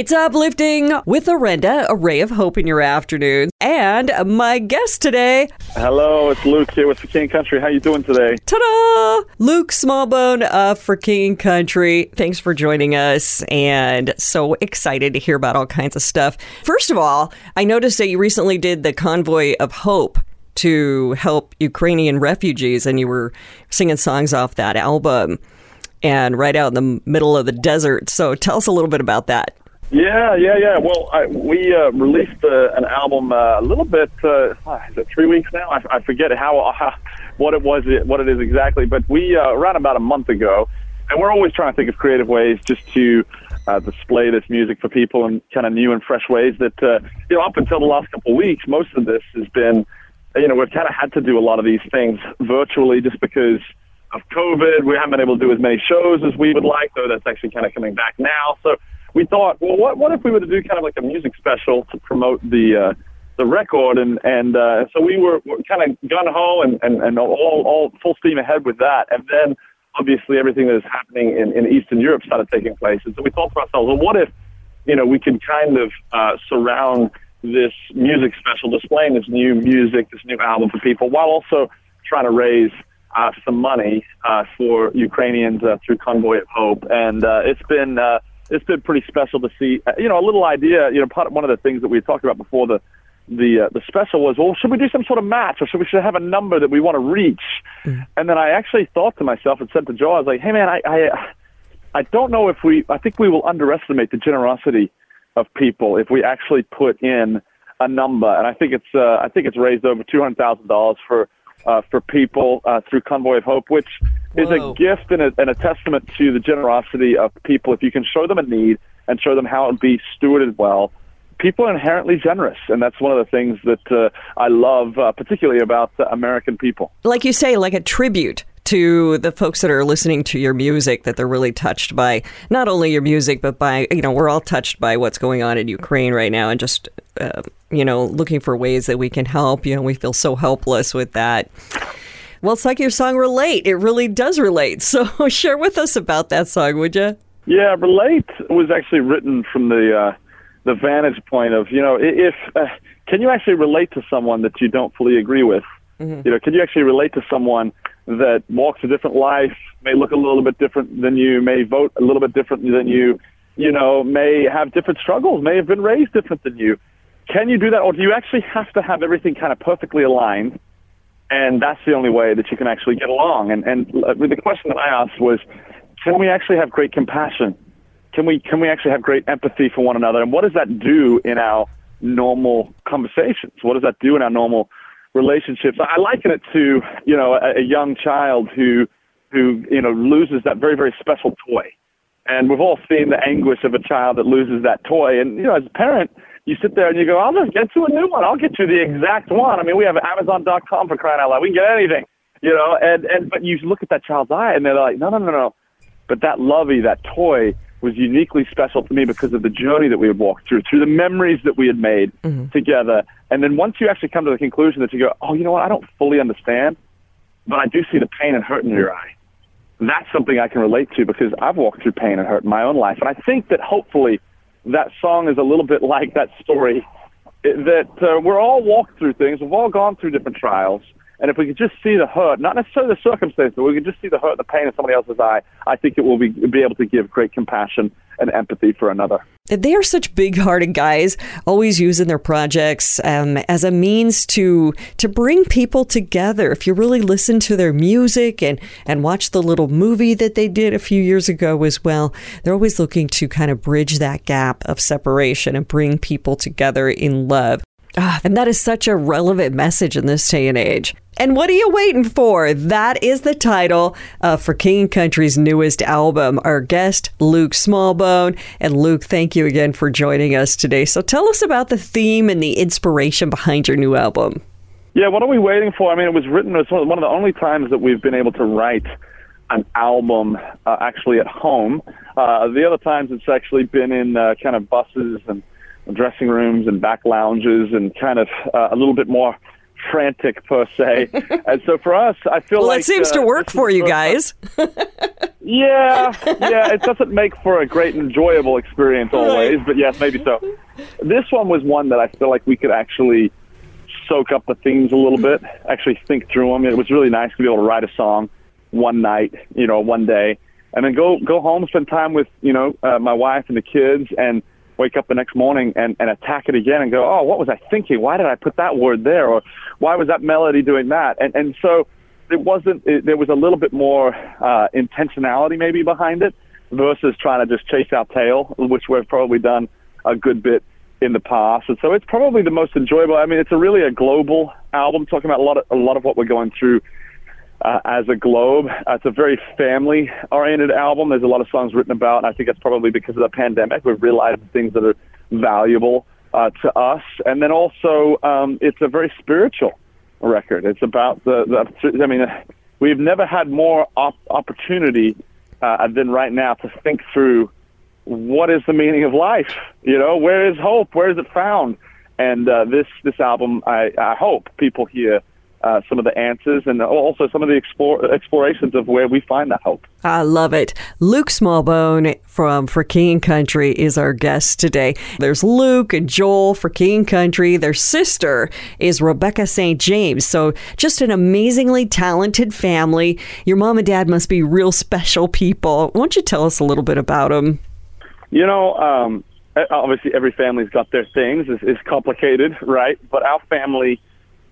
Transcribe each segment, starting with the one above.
It's uplifting with Lorenda, a ray of hope in your afternoon. And my guest today, Hello, it's Luke here with the King Country. How you doing today? ta-da, Luke Smallbone of For King Country. Thanks for joining us, and so excited to hear about all kinds of stuff. First of all, I noticed that you recently did the Convoy of Hope to help Ukrainian refugees, and you were singing songs off that album, and right out in the middle of the desert. So tell us a little bit about that. Yeah, yeah, yeah. Well, I, we uh, released uh, an album uh, a little bit. Uh, is it three weeks now? I, I forget how, how what it was, what it is exactly. But we uh, around about a month ago, and we're always trying to think of creative ways just to uh, display this music for people in kind of new and fresh ways. That uh, you know, up until the last couple of weeks, most of this has been, you know, we've kind of had to do a lot of these things virtually just because of COVID. We haven't been able to do as many shows as we would like, though that's actually kind of coming back now. So we thought, well, what what if we were to do kind of like a music special to promote the uh, the record, and and uh, so we were, were kind of gun ho and, and and all all full steam ahead with that, and then obviously everything that is happening in, in Eastern Europe started taking place, and so we thought to ourselves, well, what if you know we could kind of uh, surround this music special, displaying this new music, this new album for people, while also trying to raise uh, some money uh, for Ukrainians uh, through Convoy of Hope, and uh, it's been uh, it's been pretty special to see. Uh, you know, a little idea. You know, part of, one of the things that we talked about before the the uh, the special was, well, should we do some sort of match, or should we should have a number that we want to reach? And then I actually thought to myself and said to Joel, I was like, hey man, I I I don't know if we. I think we will underestimate the generosity of people if we actually put in a number, and I think it's uh, I think it's raised over two hundred thousand dollars for uh, for people uh, through Convoy of Hope, which is Whoa. a gift and a, and a testament to the generosity of people. If you can show them a need and show them how it would be stewarded well, people are inherently generous, and that's one of the things that uh, I love, uh, particularly about American people. like you say, like a tribute to the folks that are listening to your music, that they're really touched by not only your music, but by, you know, we're all touched by what's going on in Ukraine right now and just, uh, you know, looking for ways that we can help. You know, we feel so helpless with that. Well, it's like your song Relate. It really does relate. So share with us about that song, would you? Yeah, relate was actually written from the uh, the vantage point of you know if uh, can you actually relate to someone that you don't fully agree with? You know, can you actually relate to someone that walks a different life, may look a little bit different than you, may vote a little bit different than you, you know, may have different struggles, may have been raised different than you. Can you do that, or do you actually have to have everything kind of perfectly aligned? and that's the only way that you can actually get along. And and uh, the question that I asked was, can we actually have great compassion? Can we can we actually have great empathy for one another? And what does that do in our normal conversations? What does that do in our normal relationships? I liken it to you know a, a young child who who you know loses that very very special toy. And we've all seen the anguish of a child that loses that toy. And you know, as a parent, you sit there and you go, "I'll just get you a new one. I'll get you the exact one." I mean, we have Amazon.com for crying out loud. We can get anything, you know. And and but you look at that child's eye, and they're like, "No, no, no, no." But that lovey, that toy, was uniquely special to me because of the journey that we had walked through, through the memories that we had made together. And then once you actually come to the conclusion that you go, "Oh, you know what? I don't fully understand, but I do see the pain and hurt in your eye." that's something I can relate to because I've walked through pain and hurt in my own life. And I think that hopefully that song is a little bit like that story that uh, we're all walked through things. We've all gone through different trials. And if we could just see the hurt, not necessarily the circumstance, but we could just see the hurt the pain in somebody else's eye, I think it will be, be able to give great compassion and empathy for another. They are such big-hearted guys, always using their projects um, as a means to to bring people together. If you really listen to their music and and watch the little movie that they did a few years ago as well, they're always looking to kind of bridge that gap of separation and bring people together in love. And that is such a relevant message in this day and age. And what are you waiting for? That is the title uh, for King and Country's newest album. Our guest, Luke Smallbone. And Luke, thank you again for joining us today. So tell us about the theme and the inspiration behind your new album. Yeah, what are we waiting for? I mean, it was written. It's one of the only times that we've been able to write an album uh, actually at home. Uh, the other times it's actually been in uh, kind of buses and dressing rooms and back lounges and kind of uh, a little bit more frantic per se. and so for us, I feel well, like it seems uh, to work for you guys. yeah, yeah, it doesn't make for a great enjoyable experience always, but yes, maybe so. This one was one that I feel like we could actually soak up the themes a little bit, actually think through them. It was really nice to be able to write a song one night, you know, one day, and then go go home, spend time with you know uh, my wife and the kids, and wake up the next morning and, and attack it again and go, oh, what was I thinking? Why did I put that word there? Or why was that melody doing that? And and so it wasn't. It, there was a little bit more uh, intentionality maybe behind it versus trying to just chase our tail, which we've probably done a good bit in the past. And so it's probably the most enjoyable. I mean, it's a really a global album, talking about a lot of a lot of what we're going through uh, as a globe. Uh, it's a very family oriented album. There's a lot of songs written about, and I think that's probably because of the pandemic. We've realized things that are valuable uh, to us, and then also um, it's a very spiritual record. It's about the, the I mean, we've never had more op- opportunity uh, than right now to think through what is the meaning of life? You know, where is hope? Where is it found? And uh, this this album, I, I hope people hear uh, some of the answers and also some of the explore, explorations of where we find that hope. I love it. Luke Smallbone from For King Country is our guest today. There's Luke and Joel for King Country. Their sister is Rebecca St. James. So just an amazingly talented family. Your mom and dad must be real special people. Why don't you tell us a little bit about them? You know, um, obviously every family's got their things. It's, it's complicated, right? But our family,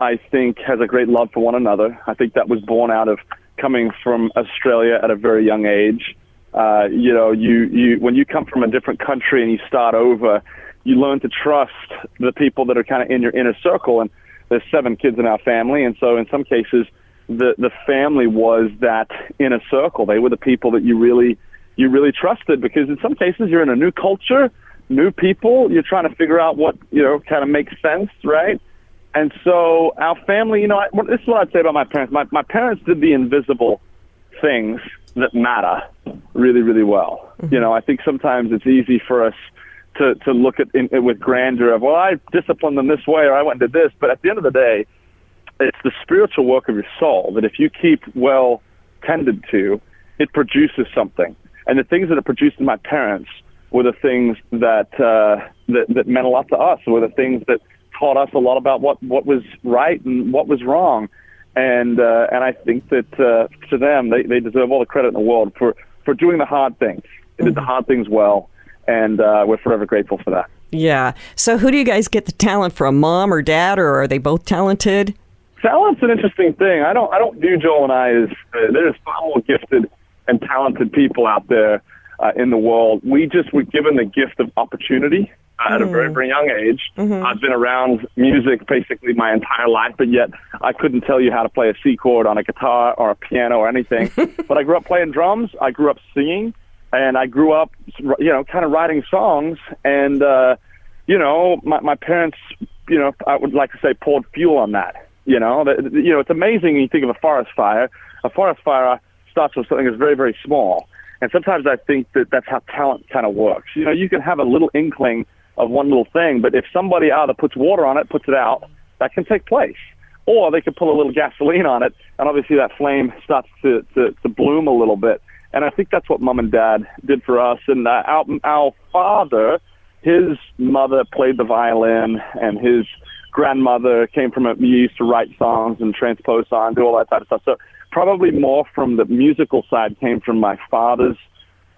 I think, has a great love for one another. I think that was born out of coming from Australia at a very young age. Uh, you know, you, you when you come from a different country and you start over, you learn to trust the people that are kind of in your inner circle. And there's seven kids in our family, and so in some cases, the the family was that inner circle. They were the people that you really you really trusted because in some cases you're in a new culture, new people. You're trying to figure out what you know kind of makes sense, right? And so our family, you know, I, this is what I'd say about my parents. My my parents did the invisible things that matter really, really well. Mm-hmm. You know, I think sometimes it's easy for us to to look at it with grandeur of, well, I disciplined them this way or I went and did this. But at the end of the day, it's the spiritual work of your soul that if you keep well tended to, it produces something. And the things that are produced in my parents were the things that uh, that, that meant a lot to us. Were the things that taught us a lot about what what was right and what was wrong. And uh, and I think that uh, to them, they, they deserve all the credit in the world for for doing the hard things. They did the hard things well, and uh, we're forever grateful for that. Yeah. So who do you guys get the talent from, mom or dad, or are they both talented? Talent's an interesting thing. I don't I don't view Joel and I as uh, there's far more gifted and talented people out there uh, in the world. We just were given the gift of opportunity uh, at a very, very young age. Mm-hmm. I've been around music basically my entire life, but yet I couldn't tell you how to play a C chord on a guitar or a piano or anything. but I grew up playing drums. I grew up singing, and I grew up, you know, kind of writing songs. And, uh, you know, my, my parents, you know, I would like to say poured fuel on that. You know, that, you know, it's amazing when you think of a forest fire. A forest fire starts with something that's very, very small. And sometimes I think that that's how talent kind of works. You know, you can have a little inkling of one little thing, but if somebody either puts water on it, puts it out, that can take place. Or they can put a little gasoline on it, and obviously that flame starts to, to, to bloom a little bit. And I think that's what mom and dad did for us. And uh, our, our father, his mother played the violin, and his grandmother came from a, used to write songs and transpose songs, do all that type of stuff. So probably more from the musical side came from my father's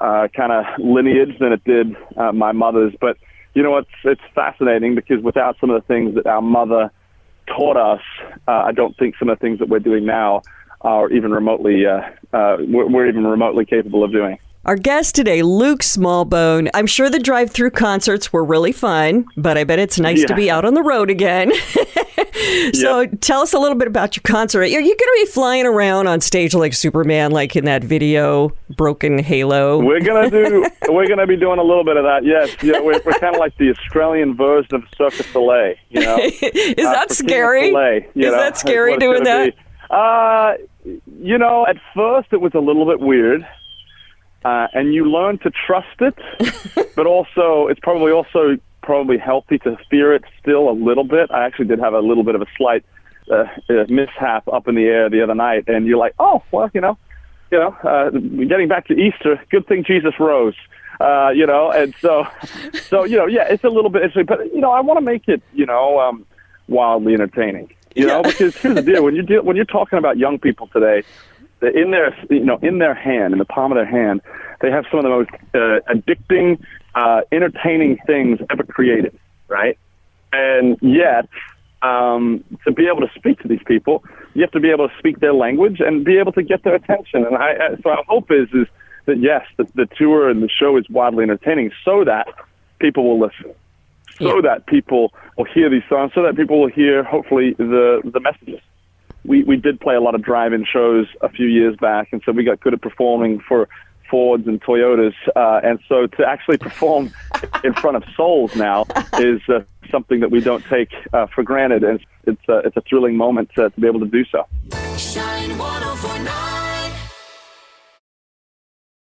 uh, kind of lineage than it did uh, my mother's. But you know, it's it's fascinating because without some of the things that our mother taught us, uh, I don't think some of the things that we're doing now are even remotely uh, uh, we're, even remotely capable of doing. Our guest today, Luke Smallbone. I'm sure the drive through concerts were really fun, but I bet it's nice yeah. to be out on the road again. so yep. tell us a little bit about your concert. Are you going to be flying around on stage like Superman, like in that video, Broken Halo? We're gonna do. we're gonna be doing a little bit of that. Yes, yeah, we're, we're kind of like the Australian version of Cirque du Soleil. You know, is uh, that scary? Soleil, is know, that scary doing that? Uh, you know, at first it was a little bit weird uh, and you learn to trust it, but also it's probably also probably healthy to fear it still a little bit. I actually did have a little bit of a slight uh, uh, mishap up in the air the other night, and you're like, oh, well, you know, you know, uh, getting back to Easter, good thing Jesus rose. Uh, you know, and so, so you know, yeah, it's a little bit interesting, but you know, I want to make it, you know, um, wildly entertaining. You know, because here's the deal: when you deal, when you're talking about young people today, in their you know in their hand, in the palm of their hand, they have some of the most uh, addicting, uh, entertaining things ever created, right? And yet, um, to be able to speak to these people, you have to be able to speak their language and be able to get their attention. And I, so our hope is is that yes, the, the tour and the show is wildly entertaining, so that people will listen, so yeah. that people will hear these songs, so that people will hear hopefully the the messages. We we did play a lot of drive-in shows a few years back, and so we got good at performing for Fords and Toyotas, uh, and so to actually perform in front of souls now is uh, something that we don't take uh, for granted, and it's uh, it's a thrilling moment to, to be able to do so. Shine 104.9